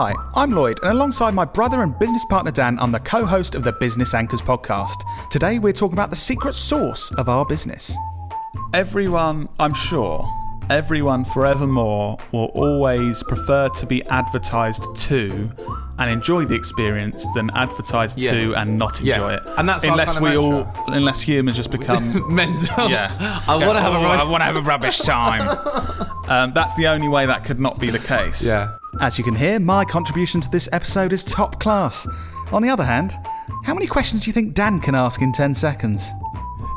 Hi, I'm Lloyd, and alongside my brother and business partner Dan, I'm the co host of the Business Anchors podcast. Today, we're talking about the secret sauce of our business. Everyone, I'm sure, everyone forevermore will always prefer to be advertised to and enjoy the experience than advertised Yeah. to and not Yeah. enjoy it. And that's our unless kind of we all, unless humans just become Mental. Yeah. I want to have a Oh, right. I want to have a rubbish time. um, that's the only way that could not be the case. Yeah. As you can hear, my contribution to this episode is top class. On the other hand, how many questions do you think Dan can ask in 10 seconds?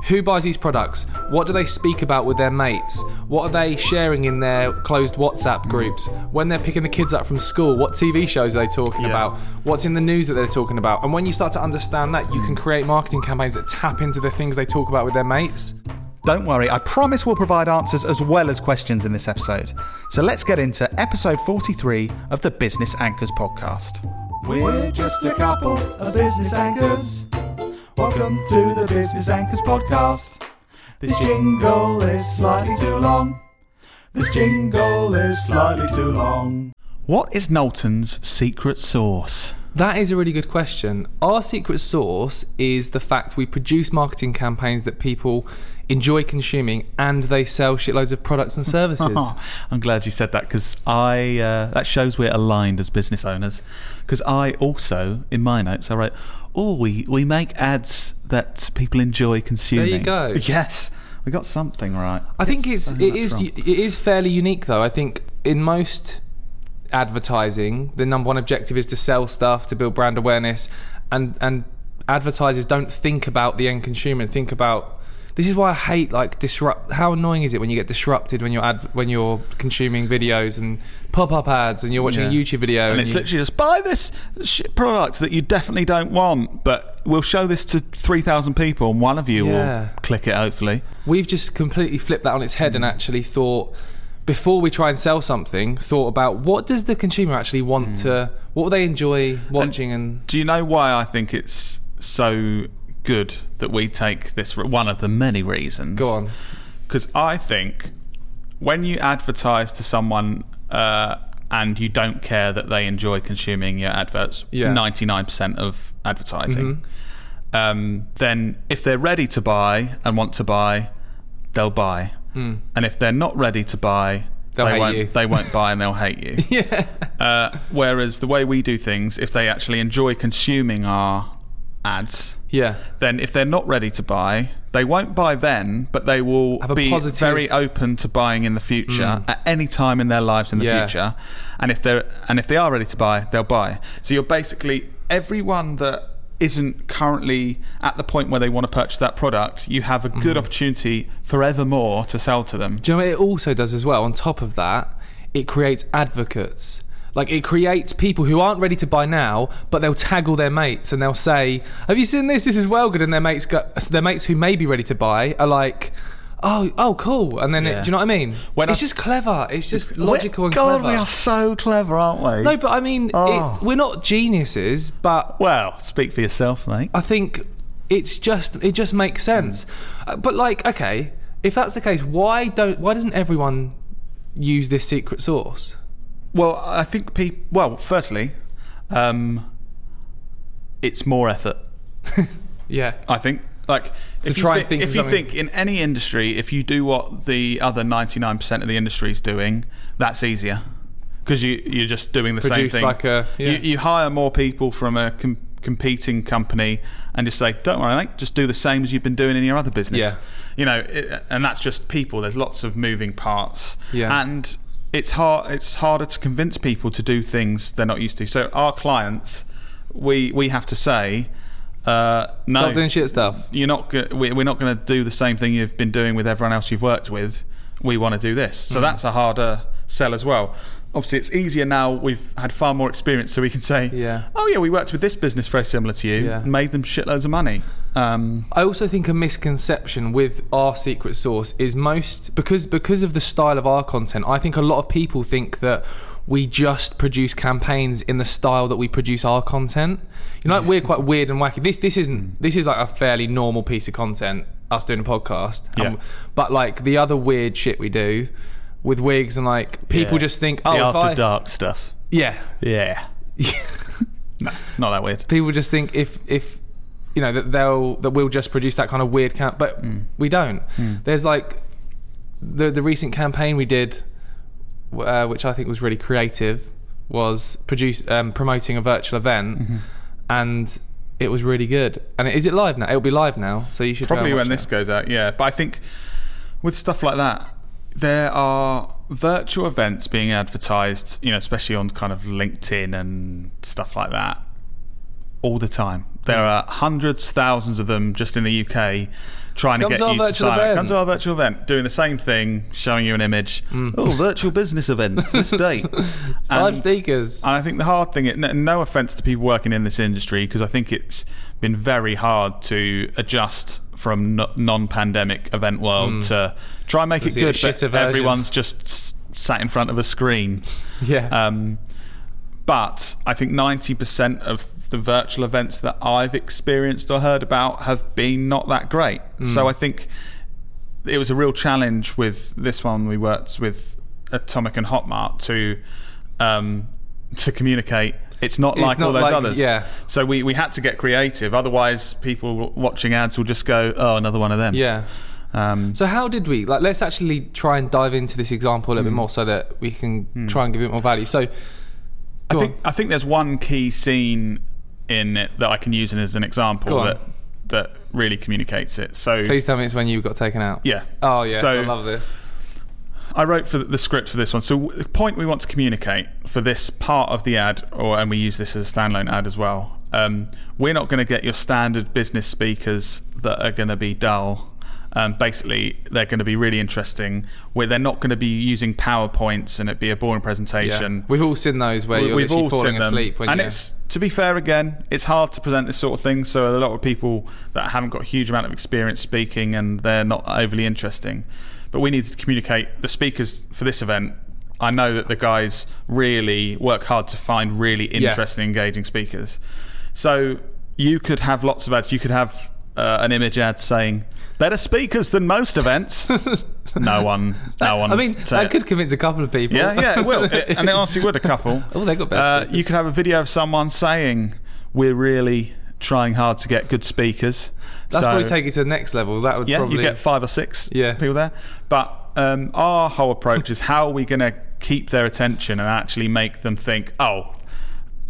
Who buys these products? What do they speak about with their mates? What are they sharing in their closed WhatsApp groups? When they're picking the kids up from school, what TV shows are they talking Yeah. about? What's in the news that they're talking about? And when you start to understand that, you can create marketing campaigns that tap into the things they talk about with their mates. Don't worry, I promise we'll provide answers as well as questions in this episode. So let's get into episode 43 of the Business Anchors podcast. We're just a couple of business anchors. Welcome to the Business Anchors podcast. This jingle is slightly too long. This jingle is slightly too long. What is Knowlton's secret sauce? That is a really good question. Our secret sauce is the fact we produce marketing campaigns that people enjoy consuming and they sell shitloads of products and services. I'm glad you said that because I uh, that shows we're aligned as business owners. Because I also, in my notes, I wrote, "Oh, we we make ads that people enjoy consuming." There you go. Yes, we got something right. I think Get it's so it is wrong. it is fairly unique though. I think in most advertising, the number one objective is to sell stuff to build brand awareness, and and advertisers don't think about the end consumer and think about. This is why I hate like disrupt. How annoying is it when you get disrupted when you're ad, when you're consuming videos and pop up ads and you're watching a YouTube video And and, it's you- literally just buy this shit product that you definitely don't want, but we'll show this to three thousand people, and one of you Yeah. will click it. Hopefully, we've just completely flipped that on its head and mm. actually thought before we try and sell something thought about what does the consumer actually want to what will they enjoy watching and, Do you know why I think it's so good that we take this? One of the many reasons. go on Because I think when you advertise to someone uh, and you don't care that they enjoy consuming your adverts, Yeah. Mm-hmm. 99% of advertising, um, then if they're ready to buy and want to buy, they'll buy. And if they're not ready to buy. They'll they won't. They won't buy and they'll hate you. yeah Uh, whereas the way we do things, if they actually enjoy consuming our ads, yeah then if they're not ready to buy, they won't buy then, but they will be positive- very open to buying in the future at any time in their lives in the Yeah. future. And if they're and if they are ready to buy, they'll buy. So you're basically everyone that isn't currently at the point where they want to purchase that product, you have a good mm-hmm. opportunity forevermore to sell to them. do you know what it also does as well on top of that it creates advocates like it creates people who aren't ready to buy now, but they'll tag all their mates and they'll say, "Have you seen this? This is well good." And their mates go, their mates who may be ready to buy are like, "Oh, oh, cool." And then it, do you know what I mean? When it's I- just clever. It's just logical and clever. God, clever. we are so clever, aren't we? No, but I mean, Oh. it, we're not geniuses, but well, speak for yourself, mate. I think it's just it just makes sense. Uh, But like, okay, if that's the case, why don't why doesn't everyone use this secret sauce? Well, I think people. Well, firstly, um, it's more effort. Yeah, I think. Like, if try you and think if you something- think in any industry, if you do what the other ninety nine percent of the industry is doing, that's easier because you you're just doing the Produce same thing. like a- yeah. you, you hire more people from a com- competing company and just say, "Don't worry, mate, just do the same as you've been doing in your other business." Yeah. You know, it, and that's just people. There's lots of moving parts. Yeah. and it's hard. It's harder to convince people to do things they're not used to. So our clients, we we have to say. Uh, no, stop doing shit stuff. you're not we're not going to do the same thing you've been doing with everyone else you've worked with we want to do this so Mm. that's a harder sell as well obviously it's easier now we've had far more experience so we can say Yeah. oh yeah we worked with this business very similar to you Yeah. and made them shitloads of money um, I also think a misconception with our secret sauce is most because because of the style of our content. I think a lot of people think that we just produce campaigns in the style that we produce our content. You know, like we're quite weird and wacky. This this isn't this is like a fairly normal piece of content. Us doing a podcast, Yeah. Um, but like the other weird shit we do with wigs and like people Yeah. just think, oh, the after I, dark stuff Yeah. Yeah. no, not that weird. People just think if if you know that they'll that we'll just produce that kind of weird camp, but Mm. we don't. There's like the the recent campaign we did, uh, which I think was really creative, was produce um, promoting a virtual event, Mm-hmm. and it was really good. And is it live now? It'll be live now, so you should Probably when this it. goes out, yeah. But I think with stuff like that, there are virtual events being advertised, you know, especially on kind of LinkedIn and stuff like that, all the time. There Hmm. are hundreds, thousands of them just in the UK trying Come to to get our you to virtual sign up. event. Come to our virtual event, doing the same thing, showing you an image. Hmm. Oh, virtual business event this date. Five And- speakers. and I think the hard thing, n- no offense to people working in this industry, because I think it's been very hard to adjust from no- non-pandemic event world to try and make it See good. But shitter version. everyone's just s- sat in front of a screen. yeah. Um, but I think 90% of the virtual events that I've experienced or heard about have been not that great. So I think it was a real challenge with this one. We worked with Atomic and Hotmart to um, to communicate. It's not It's like not all those like- others. yeah. So we, we had to get creative. Otherwise, people watching ads will just go, "Oh, another one of them." yeah. Um, So how did we like? Let's actually try and dive into this example a little bit more, so that we can try and give it more value. So, I think on. I think there's one key scene in it that I can use it as an example that that really communicates it. So please tell me it's when you got taken out. yeah. Oh yes, So- I love this. I wrote for the script for this one. So the point we want to communicate for this part of the ad, or and we use this as a standalone ad as well. Um, we're not going to get your standard business speakers that are going to be dull. Um, basically, they're going to be really interesting. Where they're not going to be using powerpoints and it be a boring Yeah. presentation. We've all seen those where you're literally falling asleep when and you. it's to be fair again it's hard to present this sort of thing so a lot of people that haven't got a huge amount of experience speaking and they're not overly interesting but we need to communicate the speakers for this event i know that the guys really work hard to find really Yeah. interesting engaging speakers so you could have lots of ads you could have uh, an image ad saying better speakers than most events no one no one I mean, that could convince a couple of people. Yeah, yeah, it will, It- and it honestly would a couple. Oh, they got better Uh, you could have a video of someone saying, "We're really trying hard to get good speakers." That's so, probably take it to the next level. That would yeah, probably you get five or six Yeah. people there. But um, our whole approach is how are we going to keep their attention and actually make them think, "Oh,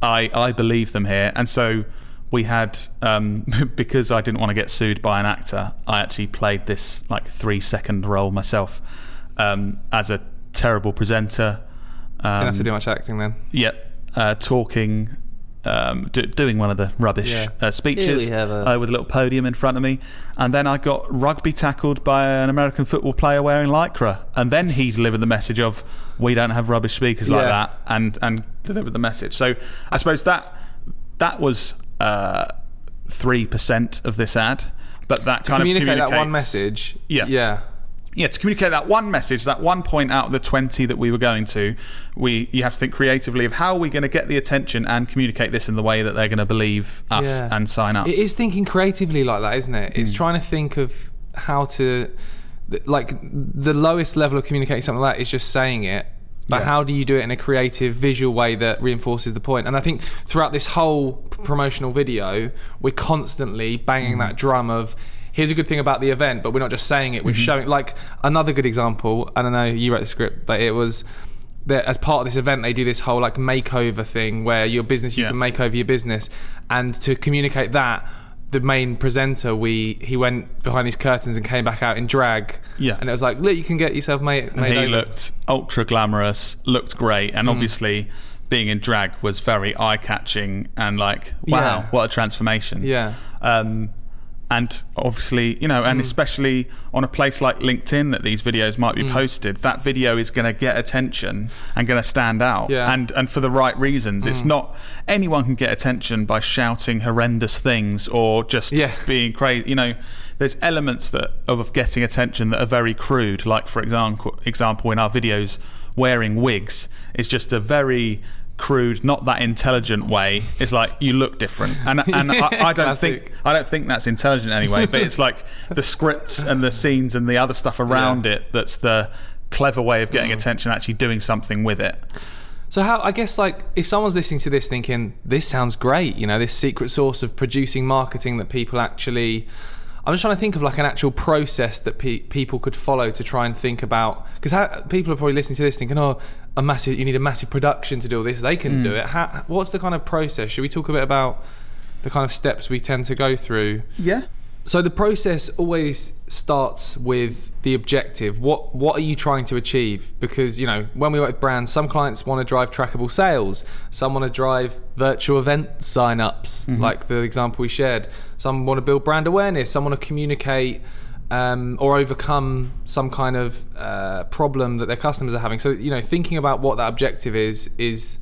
I I believe them here," and so. We had um, because I didn't want to get sued by an actor. I actually played this like three second role myself um, as a terrible presenter. Um, Didn't have to do much acting then. yeah, uh, talking, um, do, doing one of the rubbish Yeah. uh, speeches Here we have a- uh, with a little podium in front of me, and then I got rugby tackled by an American football player wearing lycra, and then he delivered the message of "We don't have rubbish speakers like Yeah. that," and and delivered the message. So I suppose that that was uh, three percent of this ad, but that kind Communicate of that one message. Yeah. Yeah. yeah, to communicate that one message, that one point out of the 20 that we were going to, we you have to think creatively of how are we going to get the attention and communicate this in the way that they're going to believe us Yeah. and sign up. It is thinking creatively like that, isn't it? Hmm. It's trying to think of how to, like, the lowest level of communicating something like that is just saying it. But Yeah. how do you do it in a creative, visual way that reinforces the point? And I think throughout this whole promotional video, we're constantly banging Hmm. that drum of. Here's a good thing about the event, but we're not just saying it. We're Mm-hmm. showing like another good example. I don't know you wrote the script, but it was that as part of this event they do this whole like makeover thing where your business you Yeah. can make over your business and to communicate that the main presenter we he went behind these curtains and came back out in drag Yeah. and it was like look you can get yourself made, and made he over. looked ultra glamorous, looked great, and obviously being in drag was very eye catching and like, wow, Yeah. what a transformation. yeah Um, and obviously, you know, and Hmm. especially on a place like LinkedIn that these videos might Hmm. be posted, that video is going to get attention and going to stand out, Yeah. Hmm. and and for the right reasons. It's not anyone can get attention by shouting horrendous things or just Yeah. being crazy. You know, there's elements that of getting attention that are very crude. Like for example, example in our videos, wearing wigs is just a very crude, not that intelligent way. It's like you look different, and and I, I don't think I don't think that's intelligent anyway. But it's like the scripts and the scenes and the other stuff around Yeah. it that's the clever way of getting mm. attention, actually doing something with it. So how I guess like if someone's listening to this thinking this sounds great, you know, this secret sauce of producing marketing that people actually I'm just trying to think of like an actual process that pe- people could follow to try and think about because people are probably listening to this thinking, oh, a massive you need a massive production to do all this. They can do hmm. it. How, what's the kind of process? Should we talk a bit about the kind of steps we tend to go through? Yeah. So the process always starts with the objective. What what are you trying to achieve? Because you know when we work with brands, some clients want to drive trackable sales, some want to drive virtual event sign-ups, mm-hmm. like the example we shared. Some want to build brand awareness. Some want to communicate um, or overcome some kind of uh, problem that their customers are having. So you know thinking about what that objective is is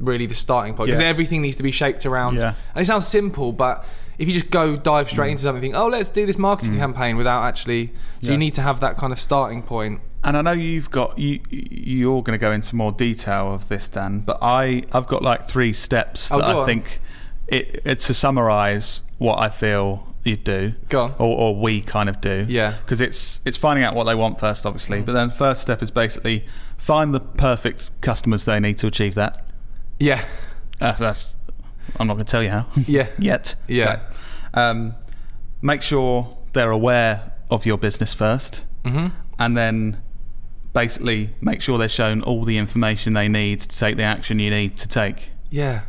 really the starting point because Yeah. everything needs to be shaped around. Yeah. And it sounds simple, but if you just go dive straight into something, think, oh, let's do this marketing campaign without actually. So Yeah. you need to have that kind of starting point. And I know you've got you you're going to go into more detail of this, Dan. But I I've got like three steps Oh, that I on. think it, it to summarise what I feel you do. Go on. Or, or we kind of do. Yeah. Mm. Because it's it's finding out what they want first, obviously. But then first step is basically find the perfect customers they need to achieve that. Yeah. That's, that's I'm not going to tell you how Yeah. yet. Yeah. Um, make sure they're aware of your business 1st hmm and then basically make sure they're shown all the information they need to take the action you need to take. Yeah.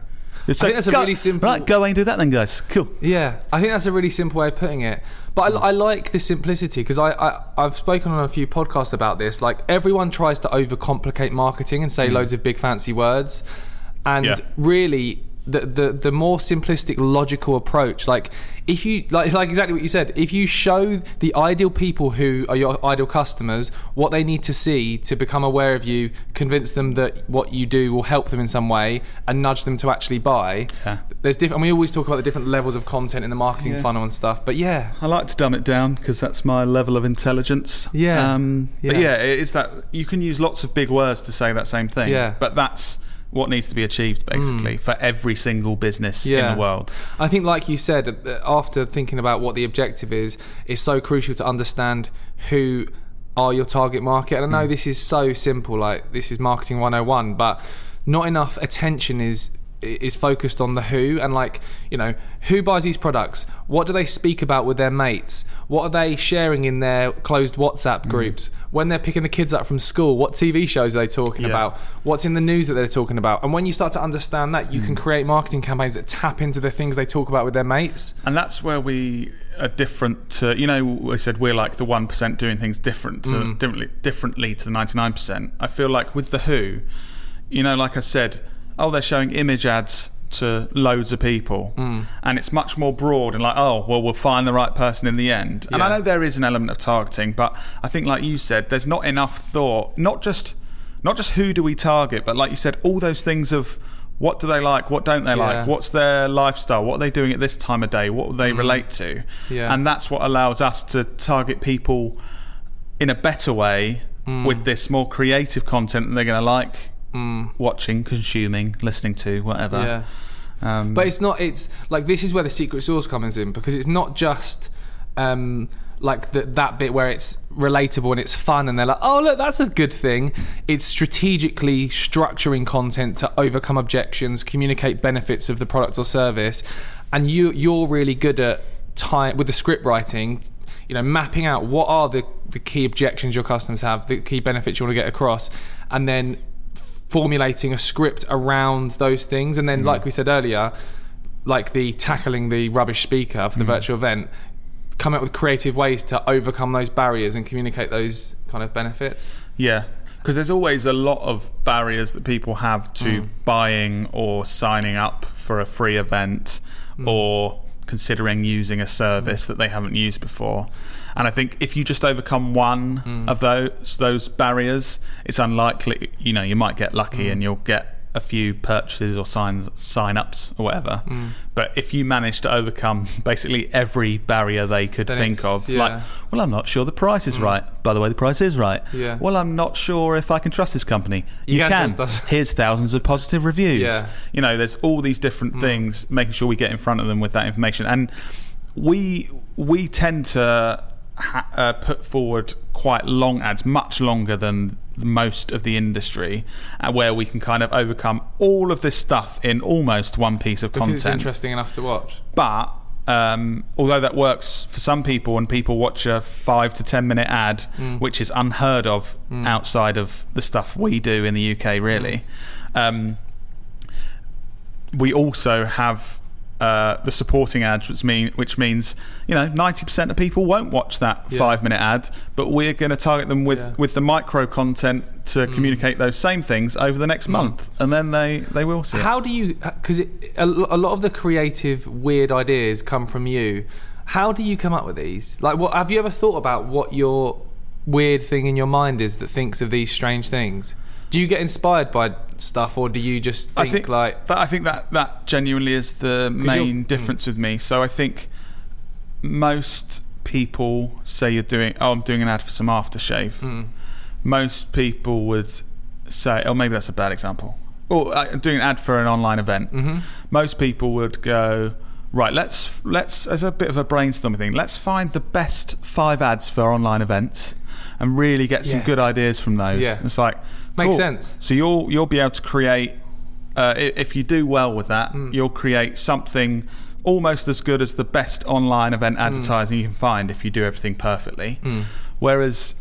Just think that's a "Go- really simple- Right, go away and do that then, guys. Cool. Yeah, I think that's a really simple way of putting it. But I, I like the simplicity because I, I I've spoken on a few podcasts about this. Like everyone tries to overcomplicate marketing and say hmm. loads of big fancy words, and Yeah. really the, the the more simplistic, logical approach. Like if you like like exactly what you said. If you show the ideal people who are your ideal customers what they need to see to become aware of you, convince them that what you do will help them in some way, and nudge them to actually buy Yeah. there's different. And we always talk about the different levels of content in the marketing Yeah. funnel and stuff. But yeah, I like to dumb it down because that's my level of intelligence. Yeah. Um, But Yeah. yeah, it is that you can use lots of big words to say that same thing. Yeah. But that's what needs to be achieved basically for every single business Yeah. in the world. I think, like you said, uh, after thinking about what the objective is, it's so crucial to understand who are your target market. And I know this is so simple, like this is marketing 101, but not enough attention is is focused on the who and like you know who buys these products? What do they speak about with their mates? What are they sharing in their closed whatsapp groups? When they're picking the kids up from school what tv shows are they talking Yeah. about? What's in the news that they're talking about? And when you start to understand that you can create marketing campaigns that tap into the things they talk about with their mates. And that's where we are different to, you know, we said we're like the 1% doing things different to, Mm. differently, differently to the 99%. I feel like with The Who, you know, like I said, oh, they're showing image ads to loads of people. Mm. And it's much more broad and like, oh, well, we'll find the right person in the end. And I know there is an element of targeting, but I think, like you said, there's not enough thought, not just. Not just who do we target, but like you said, all those things of what do they like, what don't they Yeah. like, what's their lifestyle, what are they doing at this time of day, what do they relate to, Yeah. and that's what allows us to target people in a better way Mm. with this more creative content that they're going to like watching, consuming, listening to, whatever. yeah Um, But it's not. It's like this is where the secret sauce comes in because it's not just um, like the, that bit where it's relatable and it's fun and they're like, oh look, that's a good thing. It's strategically structuring content to overcome objections, communicate benefits of the product or service, and you you're really good at time with the script writing. You know, mapping out what are the, the key objections your customers have, the key benefits you want to get across, and then formulating a script around those things and then Mm. like we said earlier like the tackling the rubbish speaker for the Mm. virtual event come up with creative ways to overcome those barriers and communicate those kind of benefits Yeah, because there's always a lot of barriers that people have to Mm. buying or signing up for a free event Mm. or considering using a service that they haven't used before. And I think if you just overcome one Mm. of those those barriers, it's unlikely. You know, you might get Mm. lucky and you'll get a few purchases or signs sign ups or whatever. Mm. But if you manage to overcome basically every barrier they could Then think of, yeah. like, well, I'm not sure the price is right. By the way, the price is right. Yeah. Well, I'm not sure if I can trust this company. You You, can can. trust us. Here's thousands of positive reviews. Yeah. Mm. You know, there's all these different things, making sure we get in front of them with that information. And we we tend to ha- uh, put forward quite long ads, much longer than most of the industry, uh, where we can kind of overcome all of this stuff in almost one piece of Because it's content. interesting enough to watch. But um, although that works for some people, and people watch a five to ten minute ad, Mm. which is unheard of outside of the stuff we do in the UK, really, Mm. um, we also have. Uh, the supporting ads, which mean which means you know ninety percent of people won't watch that Yeah. five minute ad, but we're going to target them with Yeah. with the micro content to communicate those same things over the next month, and then they they will see. it. How do you? Because a, a lot of the creative, weird ideas come from you. How do you come up with these? Like, what have you ever thought about what your weird thing in your mind is that thinks of these strange things? Do you get inspired by stuff, or do you just think, I think like, that, I think that that genuinely is the main you're- difference with me. So I think most people say you're doing. Oh, I'm doing an ad for some aftershave. mm, Most people would say, oh, maybe that's a bad example. Or uh, I'm doing an ad for an online event. hmm Most people would go. Right, let's let's as a bit of a brainstorming thing. Let's find the best five ads for online events, and really get some Yeah. good ideas from those. Yeah. It's like makes cool. sense. So you'll you'll be able to create uh, if you do well with that, Mm. you'll create something almost as good as the best online event advertising you can find if you do everything perfectly. Mm. Whereas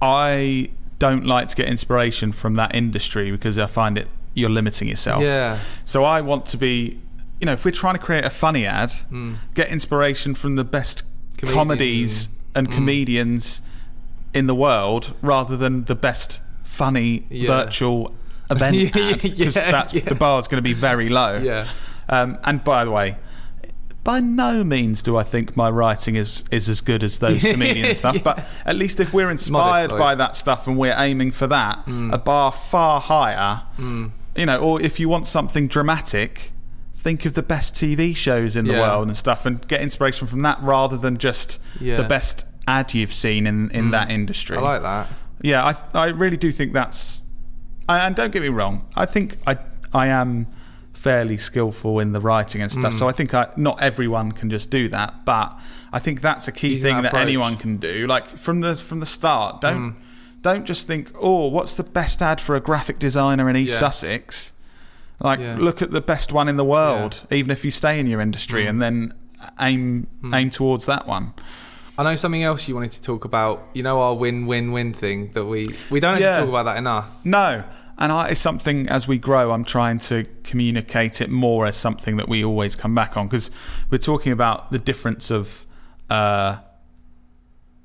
I don't like to get inspiration from that industry because I find it you're limiting yourself. Yeah. So I want to be, you know, if we're trying to create a funny ad, Mm. get inspiration from the best Comedians. comedies and Mm. comedians in the world rather than the best funny Yeah. virtual event because yeah, that's yeah. the bar's going to be very low. Yeah. Um, and by the way, by no means do I think my writing is is as good as those comedian stuff. But at least if we're inspired Modestly. by that stuff and we're aiming for that, a bar far higher, Mm. you know, or if you want something dramatic, think of the best TV shows in the world and stuff, and get inspiration from that rather than just the best ad you've seen in in that industry. I like that. Yeah, I I really do think that's. And and don't get me wrong, I think I I am fairly skillful in the writing and Mm. stuff. So I think I, not everyone can just do that, but I think that's a key Using thing that that, anyone can do. Like from the from the start, don't Mm. don't just think, oh, what's the best ad for a graphic designer in East Yeah. Sussex? Like, Yeah. look at the best one in the world, even if you stay in your industry, Mm. and then aim aim towards that one. I know something else you wanted to talk about. You know our win-win-win thing that we we don't actually Yeah. talk about that enough. No. And I, it's something as we grow, I'm trying to communicate it more as something that we always come back on because we're talking about the difference of uh,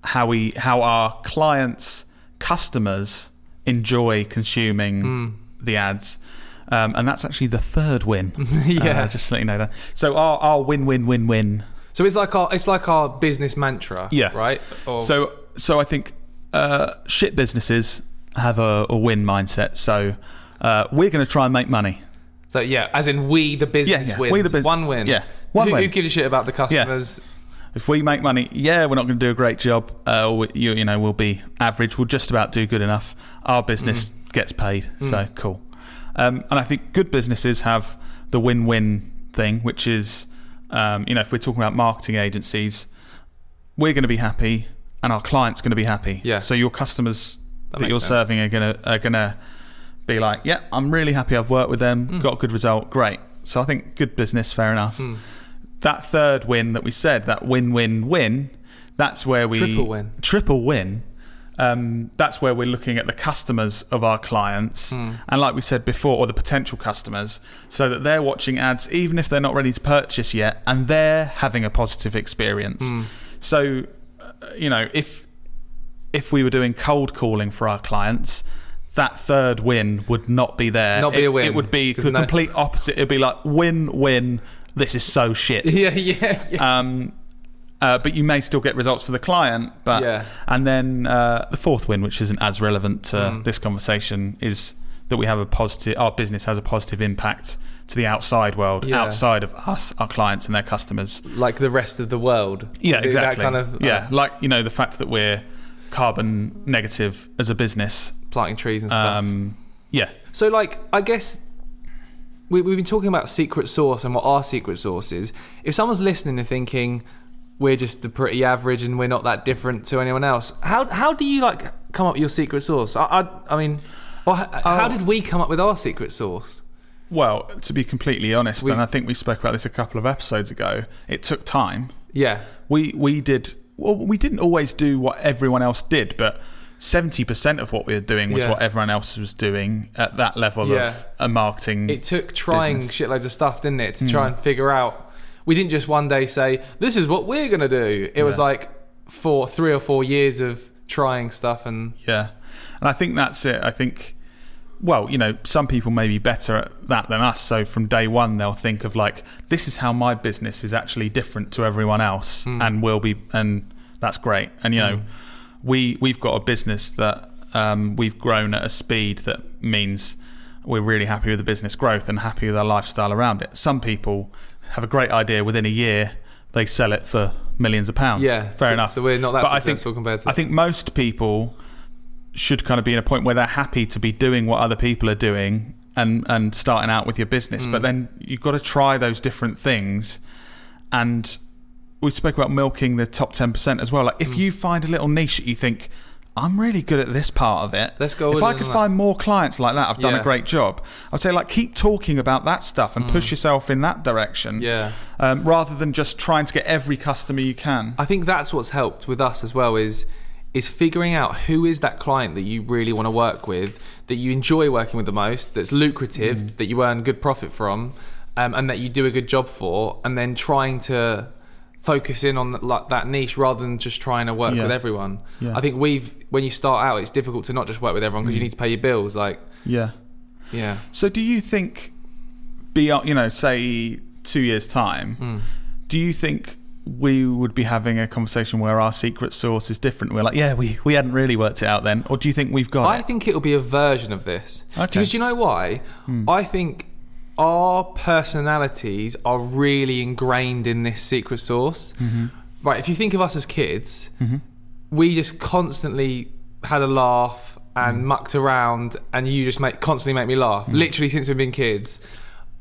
how we how our clients, customers enjoy consuming Mm. the ads, um, and that's actually the third win. yeah. Uh, just let you know that. So our, our win win win win so it's like our it's like our business mantra. Yeah. Right. Or, So, so I think uh, shit businesses have a, a win mindset. So uh, we're going to try and make money. so yeah, as in we the business yeah, wins. we the bus- one win. yeah, one who, win. Who gives a shit about the customers? If we make money, yeah, we're not going to do a great job. Uh, we, you, you know, we'll be average. We'll just about do good enough. Our business gets paid, so cool. Um, and I think good businesses have the win-win thing, which is, um, you know, if we're talking about marketing agencies, we're going to be happy, and our clients going to be happy. Yeah. So your customers That that, you're sense. serving are going to are going to be like, yeah, I'm really happy. I've worked with them, Mm. got a good result, great. So I think good business, fair enough Mm. that third win that we said, that win win win, that's where we Triple win. Triple win. Um, that's where we're looking at the customers of our clients, Mm. and like we said before, or the potential customers, so that they're watching ads even if they're not ready to purchase yet, and they're having a positive experience. Mm. So, uh, you know, if if we were doing cold calling for our clients, that third win would not be there. Not be it, a win, It would be the no- complete opposite. It'd be like win win. This is so shit. Yeah. Yeah. Yeah. Um, uh, but you may still get results for the client. But Yeah. and then uh, the fourth win, which isn't as relevant to Mm. this conversation, is that we have a positive. Our business has a positive impact to the outside world, Yeah. outside of us, our clients and their customers. like the rest of the world. Yeah, That exactly. kind of yeah, uh, like you know the fact that we're carbon negative as a business. planting trees and stuff. Um, yeah, So, like, I guess we, we've been talking about secret sauce and what our secret sauce is. If someone's listening and thinking, we're just the pretty average and we're not that different to anyone else. How how do you like come up with your secret sauce? I I, I mean, well, how Oh. did we come up with our secret sauce? Well, to be completely honest, We- and I think we spoke about this a couple of episodes ago, it took time. Yeah, We we did well. We didn't always do what everyone else did, but seventy percent of what we were doing was Yeah. what everyone else was doing at that level Yeah. of a marketing. it took trying Business. shitloads of stuff, didn't it, to Hmm. try and figure out. We didn't just one day say this is what we're gonna do. It was like for three or four years of trying stuff and Yeah, and I think that's it. I think, well, you know, some people may be better at that than us. So from day one, they'll think of like, this is how my business is actually different to everyone else, and will be, and that's great. And you know, we we've got a business that um, we've grown at a speed that means we're really happy with the business growth and happy with our lifestyle around it. Some people have a great idea within a year. They sell it for millions of pounds. yeah, fair so, enough. So we're not that But I think- compared to. I think most people should kind of be in a point where they're happy to be doing what other people are doing and and starting out with your business. Mm. But then you've got to try those different things. And we spoke about milking the top ten percent as well. Like Mm. if you find a little niche that you think. I'm really good at this part of it. Let's go If I could on that. find more clients like that, I've done Yeah. a great job. I'd say like keep talking about that stuff and push yourself in that direction, yeah. um, rather than just trying to get every customer you can. I think that's what's helped with us as well is is figuring out who is that client that you really want to work with, that you enjoy working with the most, that's lucrative, Mm. that you earn good profit from, um, and that you do a good job for, and then trying to focus in on like that niche rather than just trying to work Yeah. with everyone. Yeah. Mm. I think we've when you start out, it's difficult to not just work with everyone because you need to pay your bills. Like, Yeah. yeah, So do you think, beyond you know, say two years time, Mm. do you think we would be having a conversation where our secret sauce is different? We're like, yeah, we we hadn't really worked it out then, or do you think we've got I it? think it'll be a version of this. Okay. Because you know why? I think our personalities are really ingrained in this secret sauce. Mm-hmm. Right, if you think of us as kids, we just constantly had a laugh and Mm. mucked around, and you just make constantly make me laugh. Literally since we've been kids,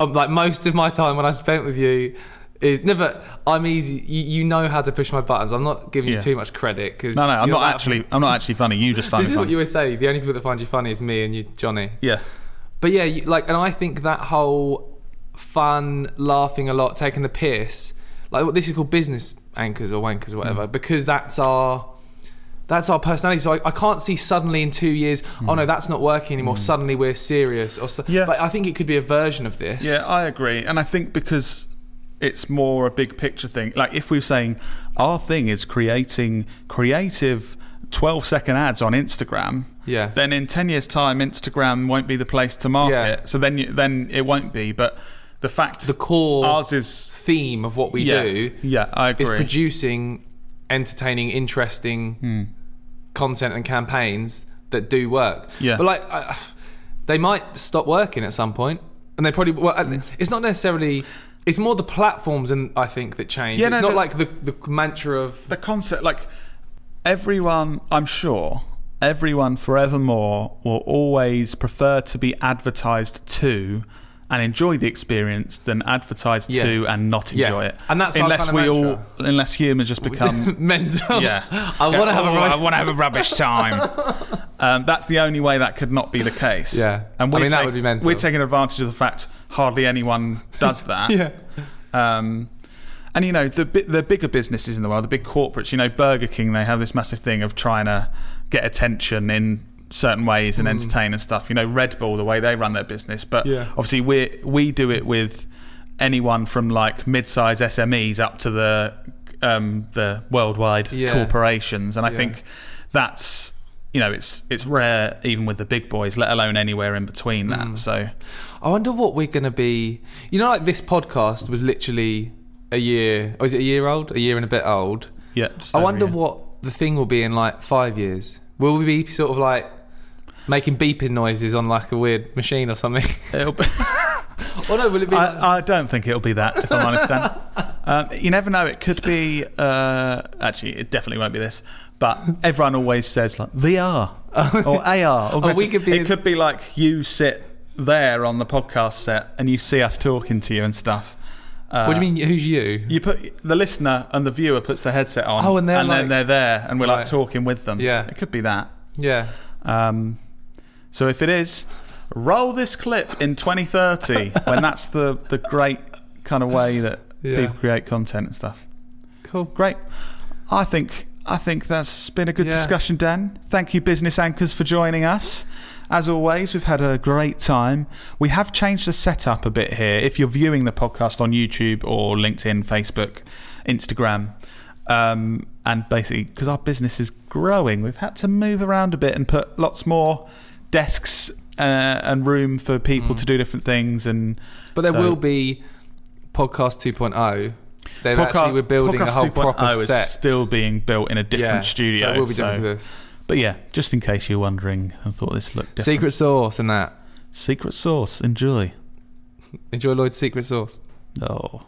um, like most of my time when I spent with you. Is, never. I'm easy. You, you know how to push my buttons. I'm not giving Yeah. you too much credit because No, no, I'm not actually. I'm not actually funny. You just find This is what you always say. The only people that find you funny is me and you, Johnny. yeah, But yeah, you, like, and I think that whole fun, laughing a lot, taking the piss, like what this is called business anchors or wankers or Mm. whatever, because that's our that's our personality. So I, I can't see suddenly in two years, oh no, that's not working anymore. Suddenly we're serious. Or so, Mm. Yeah. But I think it could be a version of this. yeah, I agree, and I think because it's more a big picture thing. Like if we're saying our thing is creating creative. 12 second ads on Instagram, Yeah. then in 10 years time Instagram won't be the place to market. Yeah. So then you, then it won't be, but the fact The core ours is theme of what we yeah, do Yeah, I agree. is producing entertaining, interesting Hmm. content and campaigns that do work. Yeah. But like, I, they might stop working at some point, and they probably. Well, Hmm. it's not necessarily. It's more the platforms, and I think that change. Yeah, it's no, not the- like the the mantra of the concept like everyone i'm sure everyone forevermore will always prefer to be advertised to and enjoy the experience than advertised Yeah. to and not Yeah. enjoy it And that's unless we all unless humans just become mental. yeah I want to have a Oh, right. I want to have a rubbish time. um, that's the only way that could not be the case. Yeah. and we're mean, that would be mental. We're taking advantage of the fact hardly anyone does that. yeah. Um, and you know the the bigger businesses in the world, the big corporates. You know, Burger King, they have this massive thing of trying to get attention in certain ways and entertain and stuff. You know, Red Bull, the way they run their business, but Yeah. obviously we we do it with anyone from like mid-sized SMEs up to the um, the worldwide Yeah. corporations, and I Yeah. think that's you know it's it's rare even with the big boys, let alone anywhere in between that. Mm. So I wonder what we're going to be. You know, like this podcast was literally a year. Or is it a year old? A year and a bit old. yeah, I wonder what the thing will be in like five years. Will we be sort of like making beeping noises on like a weird machine or something? It'll be- or no, will it be? like- I, I don't think it'll be that, if I'm honest. Dan. Um, you never know. It could be. Uh, actually, it definitely won't be this. But everyone always says like VR or AR. Or Oh, we could be it in- could be like you sit there on the podcast set and you see us talking to you and stuff. Uh, what do you mean? Who's you? You put the listener and the viewer puts their headset on. Oh, and they're then like- they're there, and we're like talking with them. Yeah. it could be that. Yeah. Um, so if it is, roll this clip in 2030 when that's the the great kind of way that Yeah. people create content and stuff. Cool. Great. I think I think that's been a good Yeah. discussion, Dan. Thank you, business anchors, for joining us. As always, we've had a great time. We have changed the setup a bit here. If you're viewing the podcast on YouTube or LinkedIn, Facebook, Instagram, um, and basically because our business is growing, we've had to move around a bit and put lots more desks uh, and room for people Mm. to do different things. And But there So- will be podcast 2.0. Then Podca- actually we're building a whole 2.0 proper set. still being built in a different yeah. studio. So it will be so- to this. But yeah, just in case you're wondering and thought this looked different. Secret sauce and that. Secret sauce. Enjoy. Enjoy Lloyd's secret sauce. No.